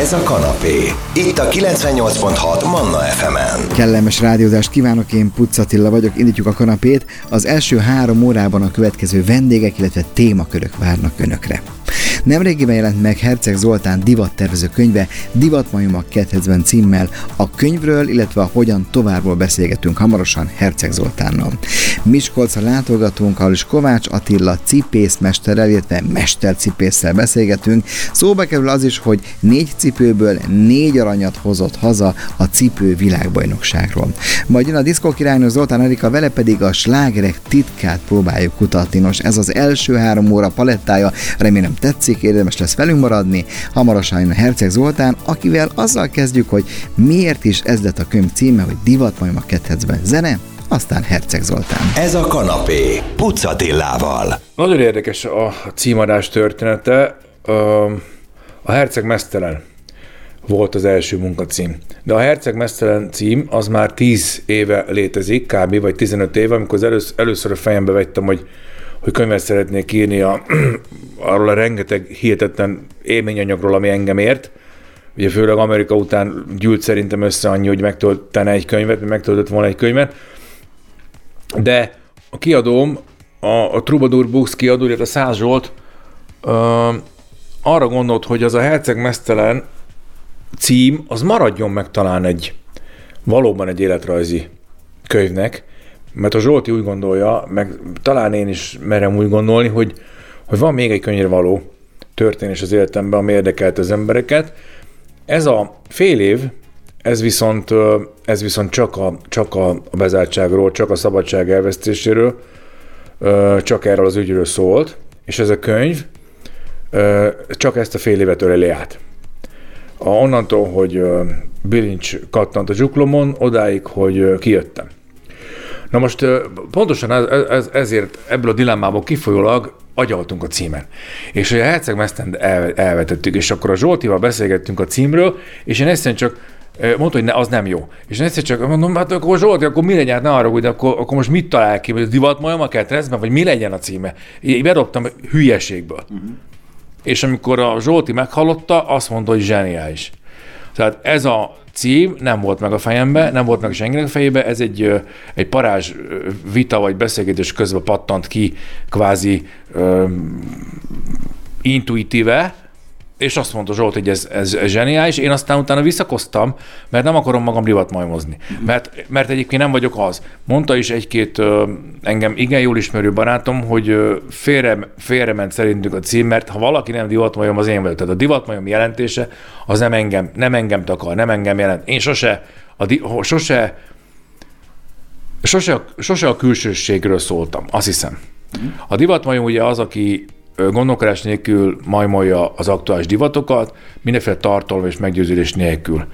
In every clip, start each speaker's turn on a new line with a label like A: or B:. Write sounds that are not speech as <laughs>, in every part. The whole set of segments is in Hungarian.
A: Ez a kanapé. Itt a 98.6 Manna FM-en.
B: Kellemes rádiózást kívánok, én Puc Attila vagyok, indítjuk a kanapét. Az első három órában a következő vendégek, illetve témakörök várnak önökre. Nemrégiben jelent meg Herceg Zoltán divattervező könyve Divatmajomak kedvezben címmel. A könyvről, illetve a hogyan továbbról beszélgetünk hamarosan Herceg Zoltánnal. Miskolcra látogatunk, ahol is Kovács Attila cipészmesterrel, illetve mestercipésszel beszélgetünk. Szóba kerül az is, hogy négy cipőből négy aranyat hozott haza a cipő világbajnokságról. Majd jön a diszkó királynő Zoltán Erika, vele pedig a slágerek titkát próbáljuk kutatni. Nos, ez az első három óra palettája, remélem tetszik, érdemes lesz velünk maradni. Hamarosan jön a Herceg Zoltán, akivel azzal kezdjük, hogy miért is ez lett a könyv címe, hogy divat majd a kedvencben zene, aztán Herceg Zoltán.
A: Ez a kanapé Pucatillával.
C: Nagyon érdekes a címadás története. A Herceg Mesztelen volt az első munkacím. De a Herceg Mesztelen cím az már 10 éve létezik, kb. vagy 15 éve, amikor az először, először a fejembe vettem, hogy hogy könyvet szeretnék írni a, <clears throat> arról a rengeteg hihetetlen élményanyagról, ami engem ért. Ugye főleg Amerika után gyűlt szerintem össze annyi, hogy megtöltene egy könyvet, megtöltött volna egy könyvet. De a kiadóm, a, a Troubadour Books kiadó, a Száz Zsolt ö, arra gondolt, hogy az a Herceg Mesztelen cím, az maradjon meg talán egy valóban egy életrajzi könyvnek, mert a Zsolti úgy gondolja, meg talán én is merem úgy gondolni, hogy, hogy van még egy könyvre való történés az életemben, ami érdekelt az embereket. Ez a fél év, ez viszont, ez viszont csak, a, csak a bezártságról, csak a szabadság elvesztéséről, csak erről az ügyről szólt, és ez a könyv csak ezt a fél évet öleli át. Onnantól, hogy bilincs kattant a zsuklomon, odáig, hogy kijöttem. Na most pontosan ez, ez, ezért ebből a dilemmából kifolyólag agyaltunk a címen. És a Herceg Mesztend el, elvetettük, és akkor a Zsoltival beszélgettünk a címről, és én egyszerűen csak mondta, hogy ne, az nem jó. És én egyszer csak mondom, hát akkor Zsolti, akkor mi legyen, ne arra, hogy akkor, akkor most mit talál ki, hogy divat majom a ketrezben, vagy mi legyen a címe. Én bedobtam hülyeségből. Uh-huh. És amikor a Zsolti meghallotta, azt mondta, hogy zseniális. Tehát ez a cím nem volt meg a fejembe, nem volt meg senkinek a fejébe, ez egy, egy parázs vita vagy beszélgetés közben pattant ki kvázi um, intuitíve, és azt mondta Zsolt, hogy ez, ez, ez zseniális, én aztán utána visszakoztam, mert nem akarom magam rivatmajmozni. Mert, mert egyébként nem vagyok az. Mondta is egy-két engem igen jól ismerő barátom, hogy félre, félrement szerintük a cím, mert ha valaki nem divatmajom, az én vagyok. Tehát a divatmajom jelentése az nem engem, nem engem takar, nem engem jelent. Én sose, a di, sose, sose, sose a külsőségről szóltam, azt hiszem. A divatmajom ugye az, aki gondolkodás nélkül majmolja az aktuális divatokat, mindenféle tartalom és meggyőződés nélkül.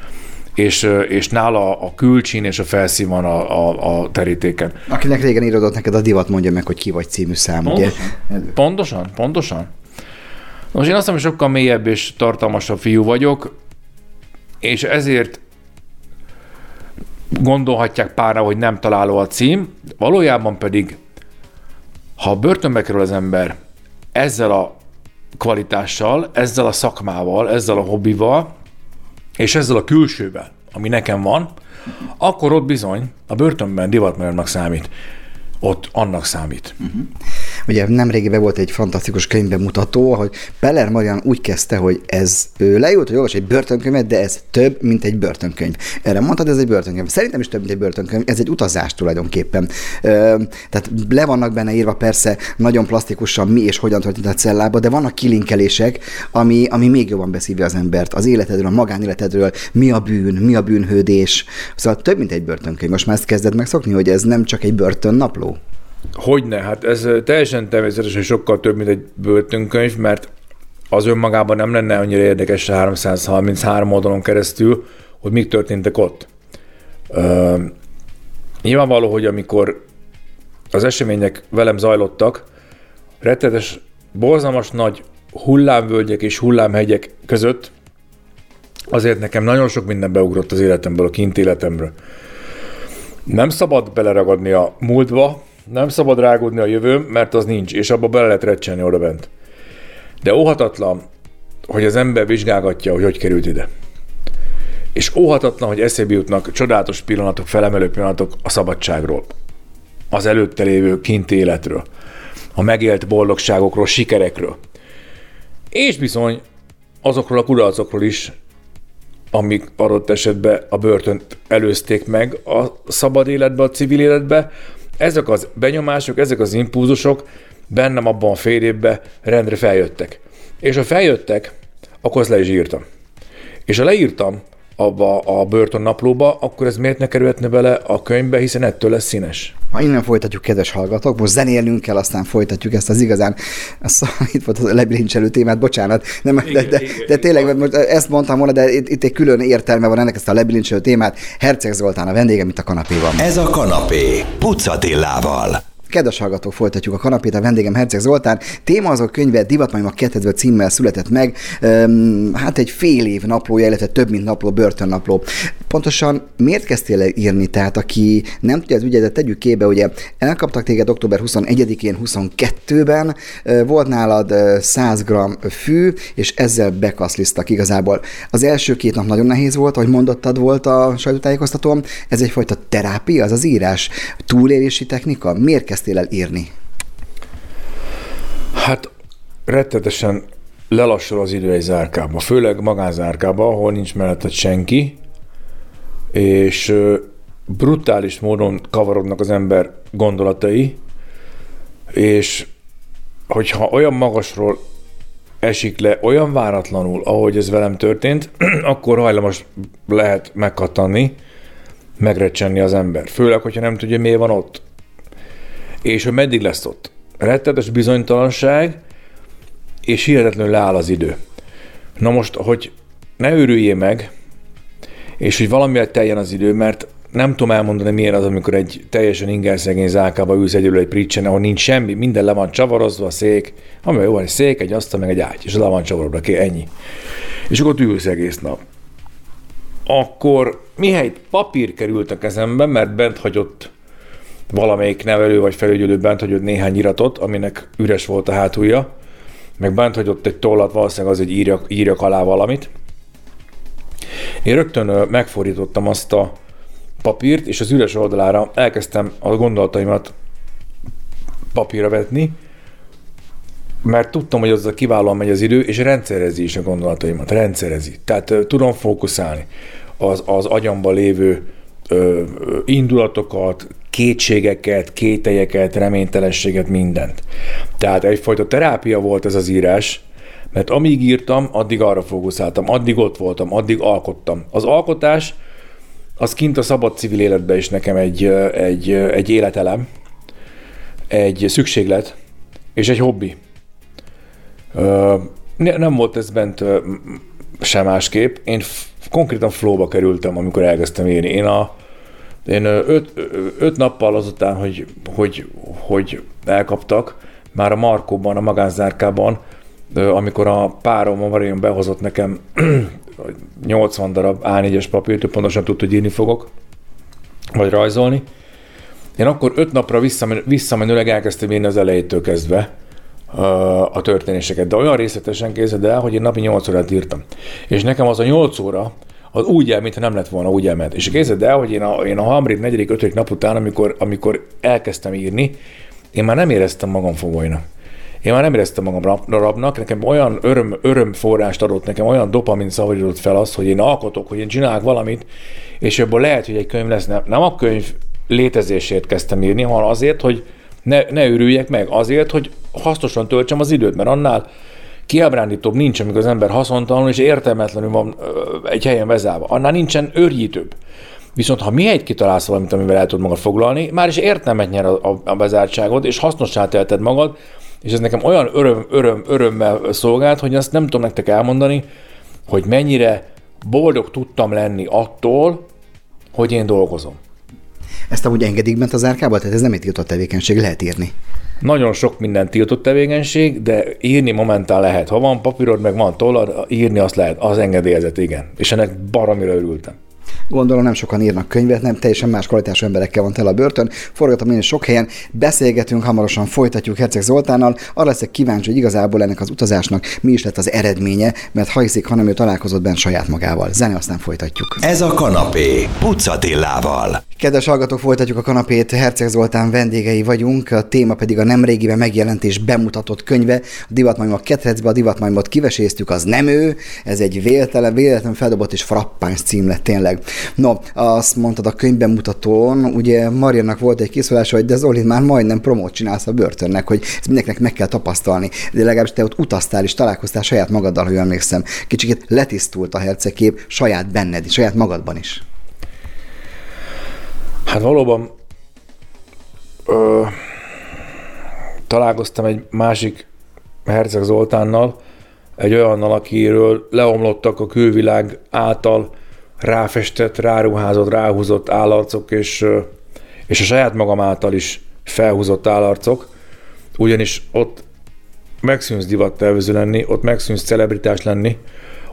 C: És, és nála a külcsín és a felszín van a, a, a terítéken.
B: Akinek régen írodott neked a divat, mondja meg, hogy ki vagy című szám,
C: pontosan, ugye? Pontosan, pontosan. Most én azt hiszem, hogy sokkal mélyebb és tartalmasabb fiú vagyok, és ezért gondolhatják pára, hogy nem találó a cím, valójában pedig, ha börtönbe kerül az ember, ezzel a kvalitással, ezzel a szakmával, ezzel a hobbival, és ezzel a külsővel, ami nekem van, akkor ott bizony a börtönben divatmajornak számít. Ott annak számít. Uh-huh.
B: Ugye nemrégiben volt egy fantasztikus könyvbemutató, hogy Peller Marian úgy kezdte, hogy ez ő leült, hogy olvas egy börtönkönyvet, de ez több, mint egy börtönkönyv. Erre mondtad, ez egy börtönkönyv. Szerintem is több, mint egy börtönkönyv. Ez egy utazás tulajdonképpen. Tehát le vannak benne írva persze nagyon plastikusan mi és hogyan történt a cellába, de vannak kilinkelések, ami, ami még jobban beszívja az embert. Az életedről, a magánéletedről, mi a bűn, mi a bűnhődés. Szóval több, mint egy börtönkönyv. Most már ezt kezded megszokni, hogy ez nem csak egy börtönnapló?
C: Hogyne, hát ez teljesen természetesen sokkal több, mint egy börtönkönyv, mert az önmagában nem lenne annyira érdekes 333 oldalon keresztül, hogy mik történtek ott. Uh, nyilvánvaló, hogy amikor az események velem zajlottak, rettetes, borzalmas nagy hullámvölgyek és hullámhegyek között azért nekem nagyon sok minden beugrott az életemből, a kint életemről. Nem szabad beleragadni a múltba, nem szabad rágódni a jövőm, mert az nincs, és abba bele lehet recsenni oda bent. De óhatatlan hogy az ember vizsgálgatja, hogy hogy került ide. És óhatatlan, hogy eszébe jutnak csodálatos pillanatok, felemelő pillanatok a szabadságról, az előtte lévő kint életről, a megélt boldogságokról, sikerekről. És bizony azokról a kudarcokról is, amik adott esetben a börtönt előzték meg a szabad életbe, a civil életbe. Ezek az benyomások, ezek az impulzusok bennem abban a fél évben rendre feljöttek. És ha feljöttek, akkor azt le is írtam. És ha leírtam abba a börtön naplóba, akkor ez miért ne kerülhetne bele a könyvbe, hiszen ettől lesz színes.
B: Ha innen folytatjuk, kedves hallgatók, most zenélnünk kell, aztán folytatjuk ezt az igazán, az, <laughs> itt volt a lebilincselő témát, bocsánat, nem, igen, de, de, igen, de tényleg, igen. most ezt mondtam volna, de itt, itt egy külön értelme van ennek ezt a lebilincselő témát. Herceg Zoltán a vendégem itt a kanapéban.
A: Ez a kanapé, Pucatillával.
B: Kedves hallgatók, folytatjuk a kanapét, a vendégem Herceg Zoltán. Téma az a könyve Divatmajma 2000 címmel született meg, hát egy fél év naplója, illetve több mint napló, börtönnapló. Pontosan miért kezdtél el írni? Tehát aki nem tudja az ügyedet, tegyük kébe, ugye elkaptak téged október 21-én, 22-ben, volt nálad 100 g fű, és ezzel bekaszlisztak igazából. Az első két nap nagyon nehéz volt, ahogy mondottad volt a sajtótájékoztatóm, ez egyfajta terápia, az az írás, túlélési technika. Miért kezdtél el írni?
C: Hát rettetesen lelassul az idő egy zárkába, főleg magánzárkába, ahol nincs mellette senki, és brutális módon kavarodnak az ember gondolatai, és hogyha olyan magasról esik le olyan váratlanul, ahogy ez velem történt, <clears throat> akkor hajlamos lehet megkattanni, megrecsenni az ember. Főleg, hogyha nem tudja, mi van ott és hogy meddig lesz ott. Rettetes bizonytalanság, és hihetetlenül leáll az idő. Na most, hogy ne őrüljél meg, és hogy valamivel teljen az idő, mert nem tudom elmondani, milyen az, amikor egy teljesen ingerszegény zálkába ülsz egyedül egy pricsen, ahol nincs semmi, minden le van csavarozva, a szék, ami jó, egy szék, egy asztal, meg egy ágy, és le van csavarozva, ki, ennyi. És akkor ott ülsz egész nap. Akkor mihelyt papír került a kezembe, mert bent hagyott valamelyik nevelő vagy felügyelő bent hagyott néhány iratot, aminek üres volt a hátulja, meg bent hagyott egy tollat, valószínűleg az, hogy írjak, írjak alá valamit. Én rögtön megfordítottam azt a papírt, és az üres oldalára elkezdtem a gondolataimat papírra vetni, mert tudtam, hogy azzal kiválóan megy az idő, és rendszerezi is a gondolataimat, rendszerezi. Tehát tudom fókuszálni az, az agyamban lévő ö, indulatokat, kétségeket, kételyeket, reménytelenséget, mindent. Tehát egyfajta terápia volt ez az írás, mert amíg írtam, addig arra fókuszáltam, addig ott voltam, addig alkottam. Az alkotás az kint a szabad civil életben is nekem egy, egy, egy életelem, egy szükséglet, és egy hobbi. Nem volt ez bent sem másképp. Én konkrétan flóba kerültem, amikor elkezdtem írni. Én a, én öt, öt nappal azután, hogy, hogy, hogy elkaptak, már a Markóban, a magánzárkában, amikor a párom, a Marion behozott nekem <clears throat> 80 darab A4-es papírt, ő pontosan tudta, hogy írni fogok, vagy rajzolni. Én akkor öt napra visszamen, visszamenőleg elkezdtem írni az elejétől kezdve a történéseket, de olyan részletesen készült el, hogy én napi 8 órát írtam. És nekem az a 8 óra, az úgy el, mintha nem lett volna, úgy elment. És képzeld el, hogy én a, én a harmadik, negyedik, ötödik nap után, amikor, amikor elkezdtem írni, én már nem éreztem magam fogolynak. Én már nem éreztem magam rabnak, nekem olyan öröm, örömforrást adott, nekem olyan dopamin szavarított fel az, hogy én alkotok, hogy én csinálok valamit, és ebből lehet, hogy egy könyv lesz. Nem, nem a könyv létezését kezdtem írni, hanem azért, hogy ne, ne őrüljek meg, azért, hogy hasznosan töltsem az időt, mert annál kiábrándítóbb nincs, amikor az ember haszontalanul és értelmetlenül van egy helyen vezálva. Annál nincsen őrjítőbb. Viszont ha mi egy kitalálsz valamit, amivel el tud magad foglalni, már is értelmet nyer a, a, a bezártságod, és hasznossá telted magad, és ez nekem olyan öröm, öröm, örömmel szolgált, hogy azt nem tudom nektek elmondani, hogy mennyire boldog tudtam lenni attól, hogy én dolgozom.
B: Ezt amúgy engedik bent az árkába? Tehát ez nem egy tiltott tevékenység, lehet írni.
C: Nagyon sok minden tiltott tevékenység, de írni momentán lehet. Ha van papírod, meg van tollad, írni azt lehet, az engedélyezett, igen. És ennek baromira örültem.
B: Gondolom nem sokan írnak könyvet, nem teljesen más kvalitású emberekkel van tele a börtön. Forgatom én sok helyen, beszélgetünk, hamarosan folytatjuk Herceg Zoltánnal. Arra leszek kíváncsi, hogy igazából ennek az utazásnak mi is lett az eredménye, mert ha hiszik, hanem ő találkozott benne saját magával. Zene, aztán folytatjuk.
A: Ez a kanapé, Pucatillával.
B: Kedves hallgatók, folytatjuk a kanapét, Herceg Zoltán vendégei vagyunk, a téma pedig a nemrégiben megjelent és bemutatott könyve. A divatmajmok ketrecbe, a divatmajmot kiveséztük, az nem ő, ez egy véletlen, véletlen feldobott és frappáns cím lett tényleg. No, azt mondtad a könyvbemutatón, ugye Mariannak volt egy kiszólása, hogy de Zoli már majdnem promót csinálsz a börtönnek, hogy ezt mindenkinek meg kell tapasztalni. De legalábbis te ott utaztál és találkoztál saját magaddal, hogy emlékszem. Kicsit letisztult a hercegkép saját benned, saját magadban is.
C: Hát valóban ö, találkoztam egy másik Herceg Zoltánnal, egy olyannal, akiről leomlottak a külvilág által ráfestett, ráruházott, ráhúzott állarcok, és, és a saját magam által is felhúzott állarcok, ugyanis ott megszűnsz divattervező lenni, ott megszűnsz celebritás lenni,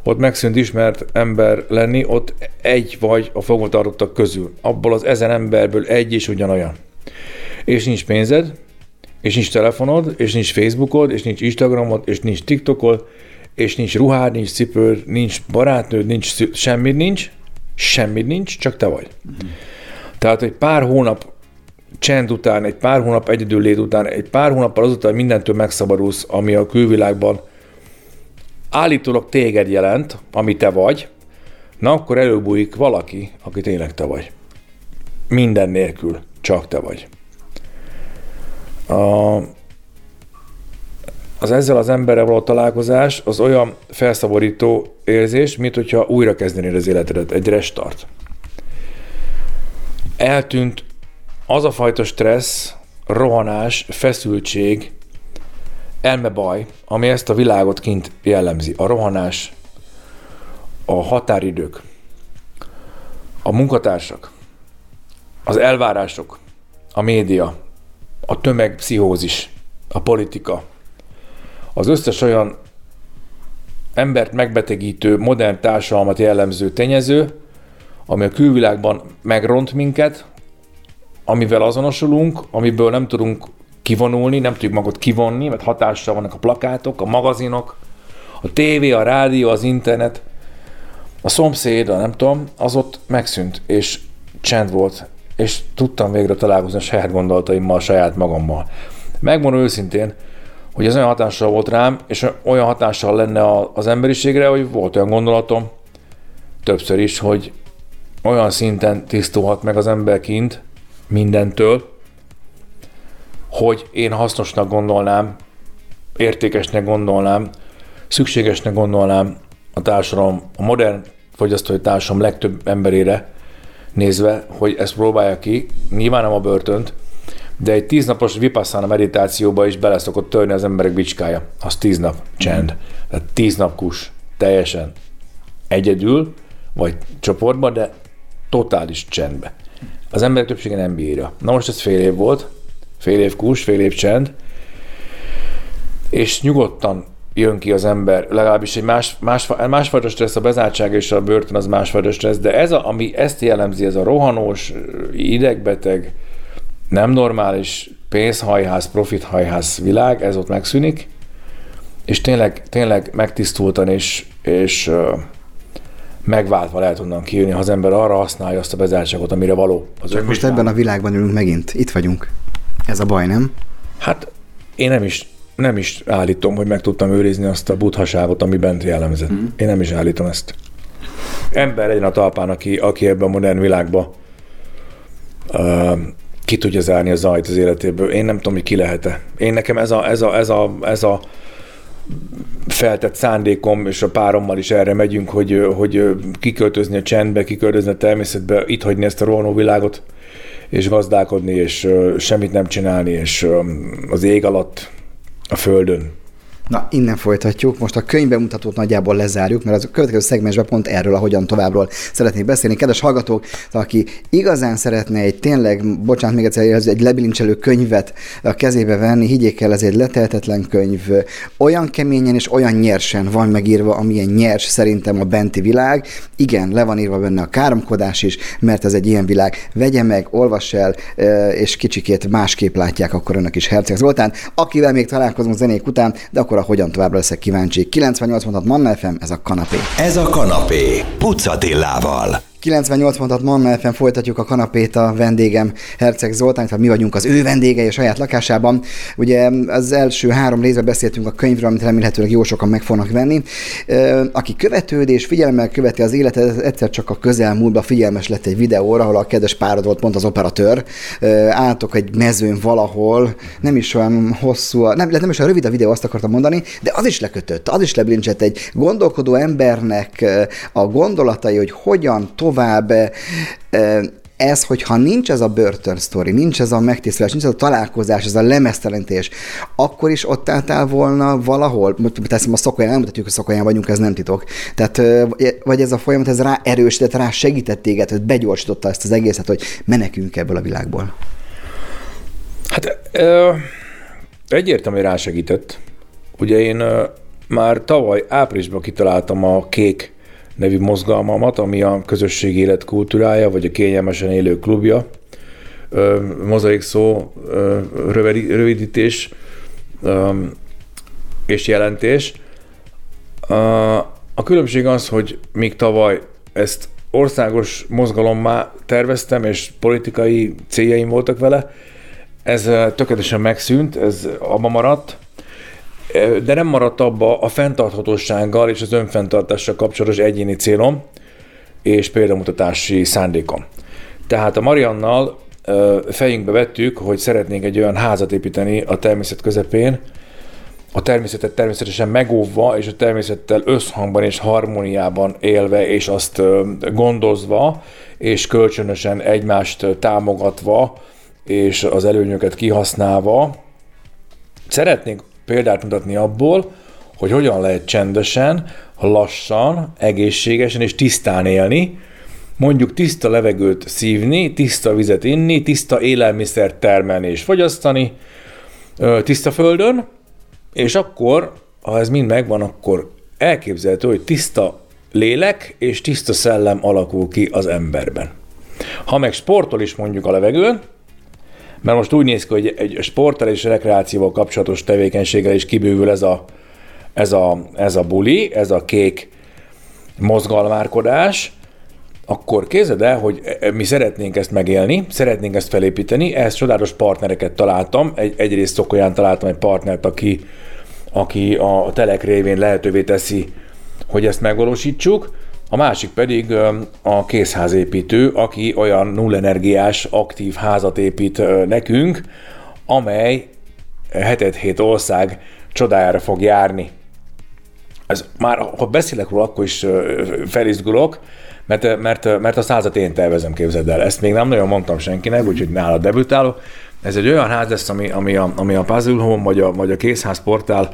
C: ott megszűnt ismert ember lenni, ott egy vagy a fogvatartottak közül. Abból az ezen emberből egy is ugyanolyan. És nincs pénzed, és nincs telefonod, és nincs Facebookod, és nincs Instagramod, és nincs TikTokod, és nincs ruhád, nincs cipőd, nincs barátnőd, nincs semmit nincs, semmit nincs, csak te vagy. Mm. Tehát egy pár hónap csend után, egy pár hónap egyedül lét után, egy pár hónappal azután, mindentől megszabadulsz, ami a külvilágban állítólag téged jelent, ami te vagy, na akkor előbújik valaki, aki tényleg te vagy. Minden nélkül csak te vagy. A, az ezzel az emberrel való találkozás az olyan felszabadító érzés, mint hogyha újra kezdenéd az életedet, egy restart. Eltűnt az a fajta stressz, rohanás, feszültség, elmebaj, ami ezt a világot kint jellemzi. A rohanás, a határidők, a munkatársak, az elvárások, a média, a tömegpszichózis, a politika, az összes olyan embert megbetegítő, modern társadalmat jellemző tényező, ami a külvilágban megront minket, amivel azonosulunk, amiből nem tudunk kivonulni, nem tudjuk magot kivonni, mert hatással vannak a plakátok, a magazinok, a tévé, a rádió, az internet, a szomszéd, a nem tudom, az ott megszűnt, és csend volt, és tudtam végre találkozni a saját gondolataimmal, a saját magammal. Megmondom őszintén, hogy ez olyan hatással volt rám, és olyan hatással lenne az emberiségre, hogy volt olyan gondolatom, többször is, hogy olyan szinten tisztulhat meg az ember kint mindentől, hogy én hasznosnak gondolnám, értékesnek gondolnám, szükségesnek gondolnám a társadalom, a modern fogyasztói társadalom legtöbb emberére nézve, hogy ezt próbálja ki, nyilván nem a börtönt, de egy tíznapos vipassana meditációba is bele szokott törni az emberek bicskája. Az tíz nap csend. Tehát tíz nap kus. Teljesen. Egyedül, vagy csoportban, de totális csendbe. Az emberek többsége nem bírja. Na most ez fél év volt, fél év kus, fél év csend, és nyugodtan jön ki az ember, legalábbis egy más, más, másfajta stressz, a bezártság és a börtön az másfajta stressz, de ez, a, ami ezt jellemzi, ez a rohanós, idegbeteg, nem normális pénzhajház, profithajház világ, ez ott megszűnik, és tényleg, tényleg megtisztultan és, és megváltva lehet onnan kijönni, ha az ember arra használja azt a bezártságot, amire való.
B: Az Csak most ebben a világban ülünk megint. Itt vagyunk. Ez a baj, nem?
C: Hát én nem is, nem is állítom, hogy meg tudtam őrizni azt a buthaságot, ami bent jellemzett. Mm. Én nem is állítom ezt. Ember legyen a talpán, aki, aki ebben a modern világban uh, ki tudja zárni a zajt az életéből. Én nem tudom, hogy ki lehet-e. Én nekem ez a, ez a, ez a, ez a feltett szándékom, és a párommal is erre megyünk, hogy, hogy kiköltözni a csendbe, kiköltözni a természetbe, itt hagyni ezt a rohanó világot, és gazdálkodni, és semmit nem csinálni, és az ég alatt, a földön
B: Na, innen folytatjuk. Most a könyvbemutatót nagyjából lezárjuk, mert az a következő szegmensben pont erről, ahogyan továbbról szeretnék beszélni. Kedves hallgatók, aki igazán szeretne egy tényleg, bocsánat még egyszer, egy lebilincselő könyvet a kezébe venni, higgyék el, ez egy leteltetlen könyv. Olyan keményen és olyan nyersen van megírva, amilyen nyers szerintem a benti világ. Igen, le van írva benne a káromkodás is, mert ez egy ilyen világ. Vegye meg, olvass el, és kicsikét másképp látják akkor önök is Herceg Zoltán, akivel még találkozunk zenék után, de akkor a hogyan továbbra leszek kíváncsi. 98 mondat Manna FM, ez a kanapé.
A: Ez a kanapé, Pucatillával.
B: 98 mondat Manna FM folytatjuk a kanapét a vendégem Herceg Zoltán, tehát mi vagyunk az ő vendégei a saját lakásában. Ugye az első három részben beszéltünk a könyvről, amit remélhetőleg jó sokan meg fognak venni. Aki követőd és figyelemmel követi az életet, egyszer csak a közelmúltban figyelmes lett egy videóra, ahol a kedves párod volt pont az operatőr. Álltok egy mezőn valahol, nem is olyan hosszú, nem, nem is olyan rövid a videó, azt akartam mondani, de az is lekötött, az is leblincsett egy gondolkodó embernek a gondolatai, hogy hogyan tovább tovább ez, hogyha nincs ez a börtön sztori, nincs ez a megtisztelés, nincs ez a találkozás, ez a lemesztelentés, akkor is ott álltál volna valahol, teszem a szokaján, nem mutatjuk, hogy szokaján vagyunk, ez nem titok. Tehát, vagy ez a folyamat, ez rá erősített, rá segített téged, hogy begyorsította ezt az egészet, hogy menekünk ebből a világból.
C: Hát ö, egyértelműen rásegített. Ugye én ö, már tavaly áprilisban kitaláltam a kék nevű mozgalmamat, ami a közösségi élet kultúrája, vagy a kényelmesen élő klubja. Mozaik szó, rövidítés és jelentés. A különbség az, hogy még tavaly ezt országos mozgalommá terveztem, és politikai céljaim voltak vele, ez tökéletesen megszűnt, ez abba maradt, de nem maradt abba a fenntarthatósággal és az önfenntartással kapcsolatos egyéni célom és példamutatási szándékom. Tehát a Mariannal fejünkbe vettük, hogy szeretnénk egy olyan házat építeni a természet közepén, a természetet természetesen megóvva, és a természettel összhangban és harmóniában élve, és azt gondozva, és kölcsönösen egymást támogatva, és az előnyöket kihasználva. Szeretnénk példát mutatni abból, hogy hogyan lehet csendesen, lassan, egészségesen és tisztán élni, mondjuk tiszta levegőt szívni, tiszta vizet inni, tiszta élelmiszert termelni és fogyasztani, tiszta földön, és akkor, ha ez mind megvan, akkor elképzelhető, hogy tiszta lélek és tiszta szellem alakul ki az emberben. Ha meg sportol is mondjuk a levegőn, mert most úgy néz ki, hogy egy sporttal és rekreációval kapcsolatos tevékenységgel is kibővül ez a, ez a, ez a buli, ez a kék mozgalmárkodás, akkor képzeld el, hogy mi szeretnénk ezt megélni, szeretnénk ezt felépíteni, ehhez csodálatos partnereket találtam, egy, egyrészt Szokolyán találtam egy partnert, aki, aki a telek révén lehetővé teszi, hogy ezt megvalósítsuk, a másik pedig a készházépítő, aki olyan nullenergiás aktív házat épít nekünk, amely hetet hét ország csodájára fog járni. Ez már, ha beszélek róla, akkor is felizgulok, mert, mert, mert a százat én tervezem, képzeld el. Ezt még nem nagyon mondtam senkinek, úgyhogy nála debütálok. Ez egy olyan ház lesz, ami, ami a, ami a Puzzle Home vagy a, vagy a készházportál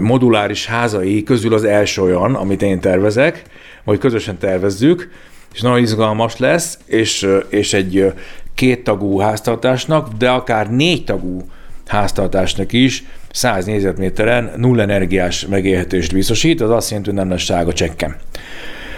C: moduláris házai közül az első olyan, amit én tervezek, vagy közösen tervezzük, és nagyon izgalmas lesz, és, és egy két tagú háztartásnak, de akár négy tagú háztartásnak is 100 négyzetméteren null energiás megélhetést biztosít, az azt jelenti, hogy nem lesz sárga csekkem.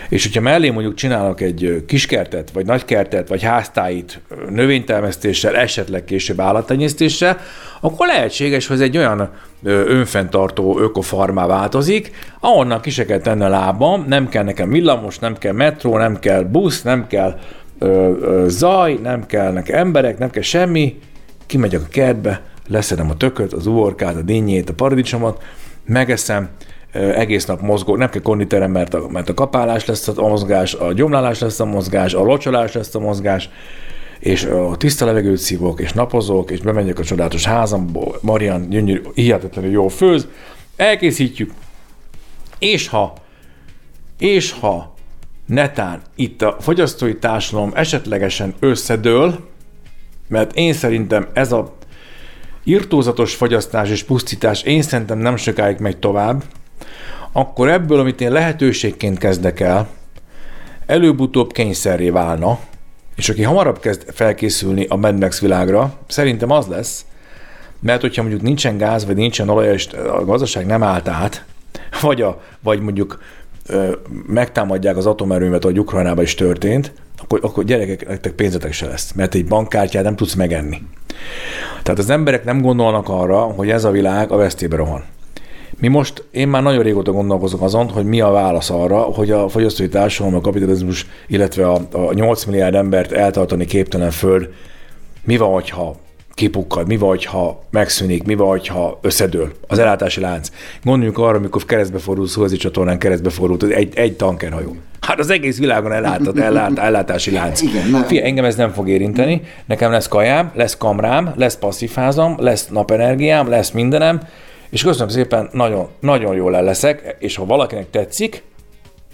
C: És hogyha mellé mondjuk csinálok egy kiskertet, vagy nagykertet, vagy háztáit növénytermesztéssel, esetleg később állattenyésztéssel, akkor lehetséges, hogy ez egy olyan önfenntartó ökofarmá változik, ahonnan ki se kell tenni a lábam, nem kell nekem villamos, nem kell metró, nem kell busz, nem kell ö, ö, zaj, nem kell nekem emberek, nem kell semmi, kimegyek a kertbe, leszedem a tököt, az uborkát, a dinnyét, a paradicsomot, megeszem, egész nap mozgó, nem kell konditerem, mert a, mert a kapálás lesz a mozgás, a gyomlálás lesz a mozgás, a locsolás lesz a mozgás, és a tiszta levegőt szívok, és napozok, és bemegyek a csodálatos házamba, Marian gyönyörű, hihetetlenül jó főz, elkészítjük, és ha, és ha netán itt a fogyasztói társadalom esetlegesen összedől, mert én szerintem ez a irtózatos fogyasztás és pusztítás én szerintem nem sokáig megy tovább, akkor ebből, amit én lehetőségként kezdek el, előbb-utóbb kényszerré válna, és aki hamarabb kezd felkészülni a Mad Max világra, szerintem az lesz, mert hogyha mondjuk nincsen gáz, vagy nincsen olaj, és a gazdaság nem állt át, <laughs> vagy, a, vagy mondjuk ö, megtámadják az atomerőmet, ahogy Ukrajnában is történt, akkor, akkor gyerekek, nektek pénzetek se lesz, mert egy bankkártyát nem tudsz megenni. Tehát az emberek nem gondolnak arra, hogy ez a világ a vesztébe rohan. Mi most, én már nagyon régóta gondolkozok azon, hogy mi a válasz arra, hogy a fogyasztói társadalom, a kapitalizmus, illetve a, a 8 milliárd embert eltartani képtelen föld, mi van, hogyha kipukkad, mi van, ha megszűnik, mi van, ha összedől az ellátási lánc. Gondoljunk arra, amikor keresztbe fordult Szuezi csatornán, keresztbe fordult egy, egy tankerhajó. Hát az egész világon ellátott, ellát, ellátási lánc. Igen, Fia, engem ez nem fog érinteni. Nekem lesz kajám, lesz kamrám, lesz passzifázam, lesz napenergiám, lesz mindenem, és köszönöm szépen, nagyon, nagyon jól leszek, és ha valakinek tetszik,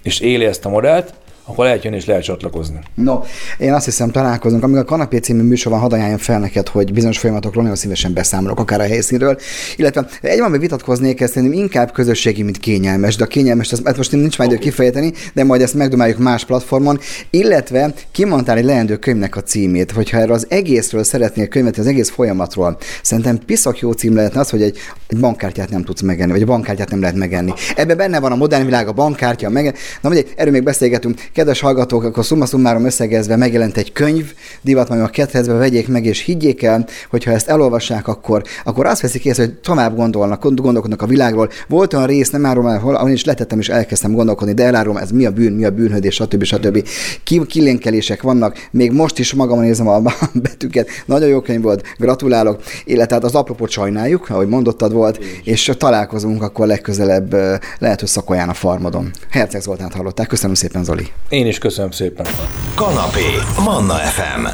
C: és éli ezt a modellt, akkor lehet jönni és lehet csatlakozni.
B: No, én azt hiszem találkozunk, amíg a Kanapé című műsor van, hadd ajánljam fel neked, hogy bizonyos folyamatokról nagyon szívesen beszámolok, akár a helyszínről. Illetve egy van, vitatkoznék, ezt szerintem inkább közösségi, mint kényelmes, de a kényelmes, ezt, ezt most nincs majd idő kifejteni, de majd ezt megdomáljuk más platformon. Illetve kimondtál egy leendő könyvnek a címét, hogyha erről az egészről szeretnél könyvet, az egész folyamatról, szerintem piszak jó cím lehetne az, hogy egy, egy bankkártyát nem tudsz megenni, vagy egy bankkártyát nem lehet megenni. Ebben benne van a modern világ, a bankkártya, meg... Na, mindegy, erről még beszélgetünk. Kedves hallgatók, akkor szumma summarum összegezve megjelent egy könyv, divat majd a kedvezbe vegyék meg, és higgyék el, hogyha ezt elolvassák, akkor, akkor azt veszik észre, hogy tovább gondolnak, gondolkodnak a világról. Volt olyan rész, nem árulom el, ahol is letettem és elkezdtem gondolkodni, de elárulom, ez mi a bűn, mi a bűnhődés, stb. stb. Ki, kilénkelések vannak, még most is magamon nézem a <laughs> betűket. Nagyon jó könyv volt, gratulálok. Illetve hát az apropót sajnáljuk, ahogy mondottad volt, és találkozunk akkor legközelebb, lehet, hogy Szakolyán a farmodon. Herceg Zoltánt hallották. Köszönöm szépen, Zoli.
C: Én is köszönöm szépen.
A: Kanapé, Manna FM.